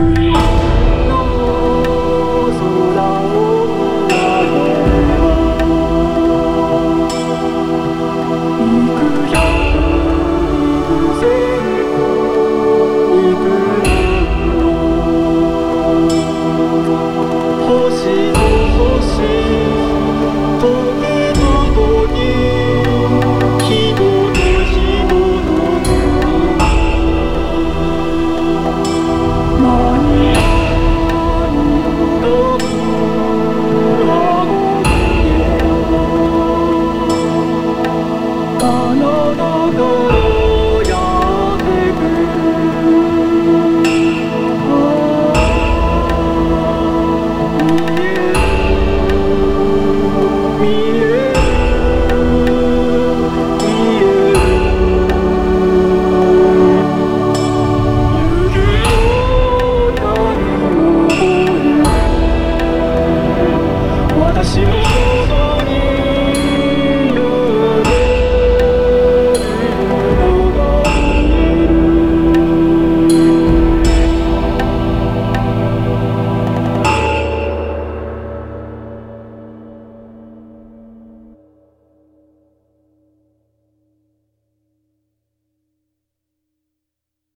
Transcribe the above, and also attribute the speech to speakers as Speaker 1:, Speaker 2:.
Speaker 1: Yeah. todo.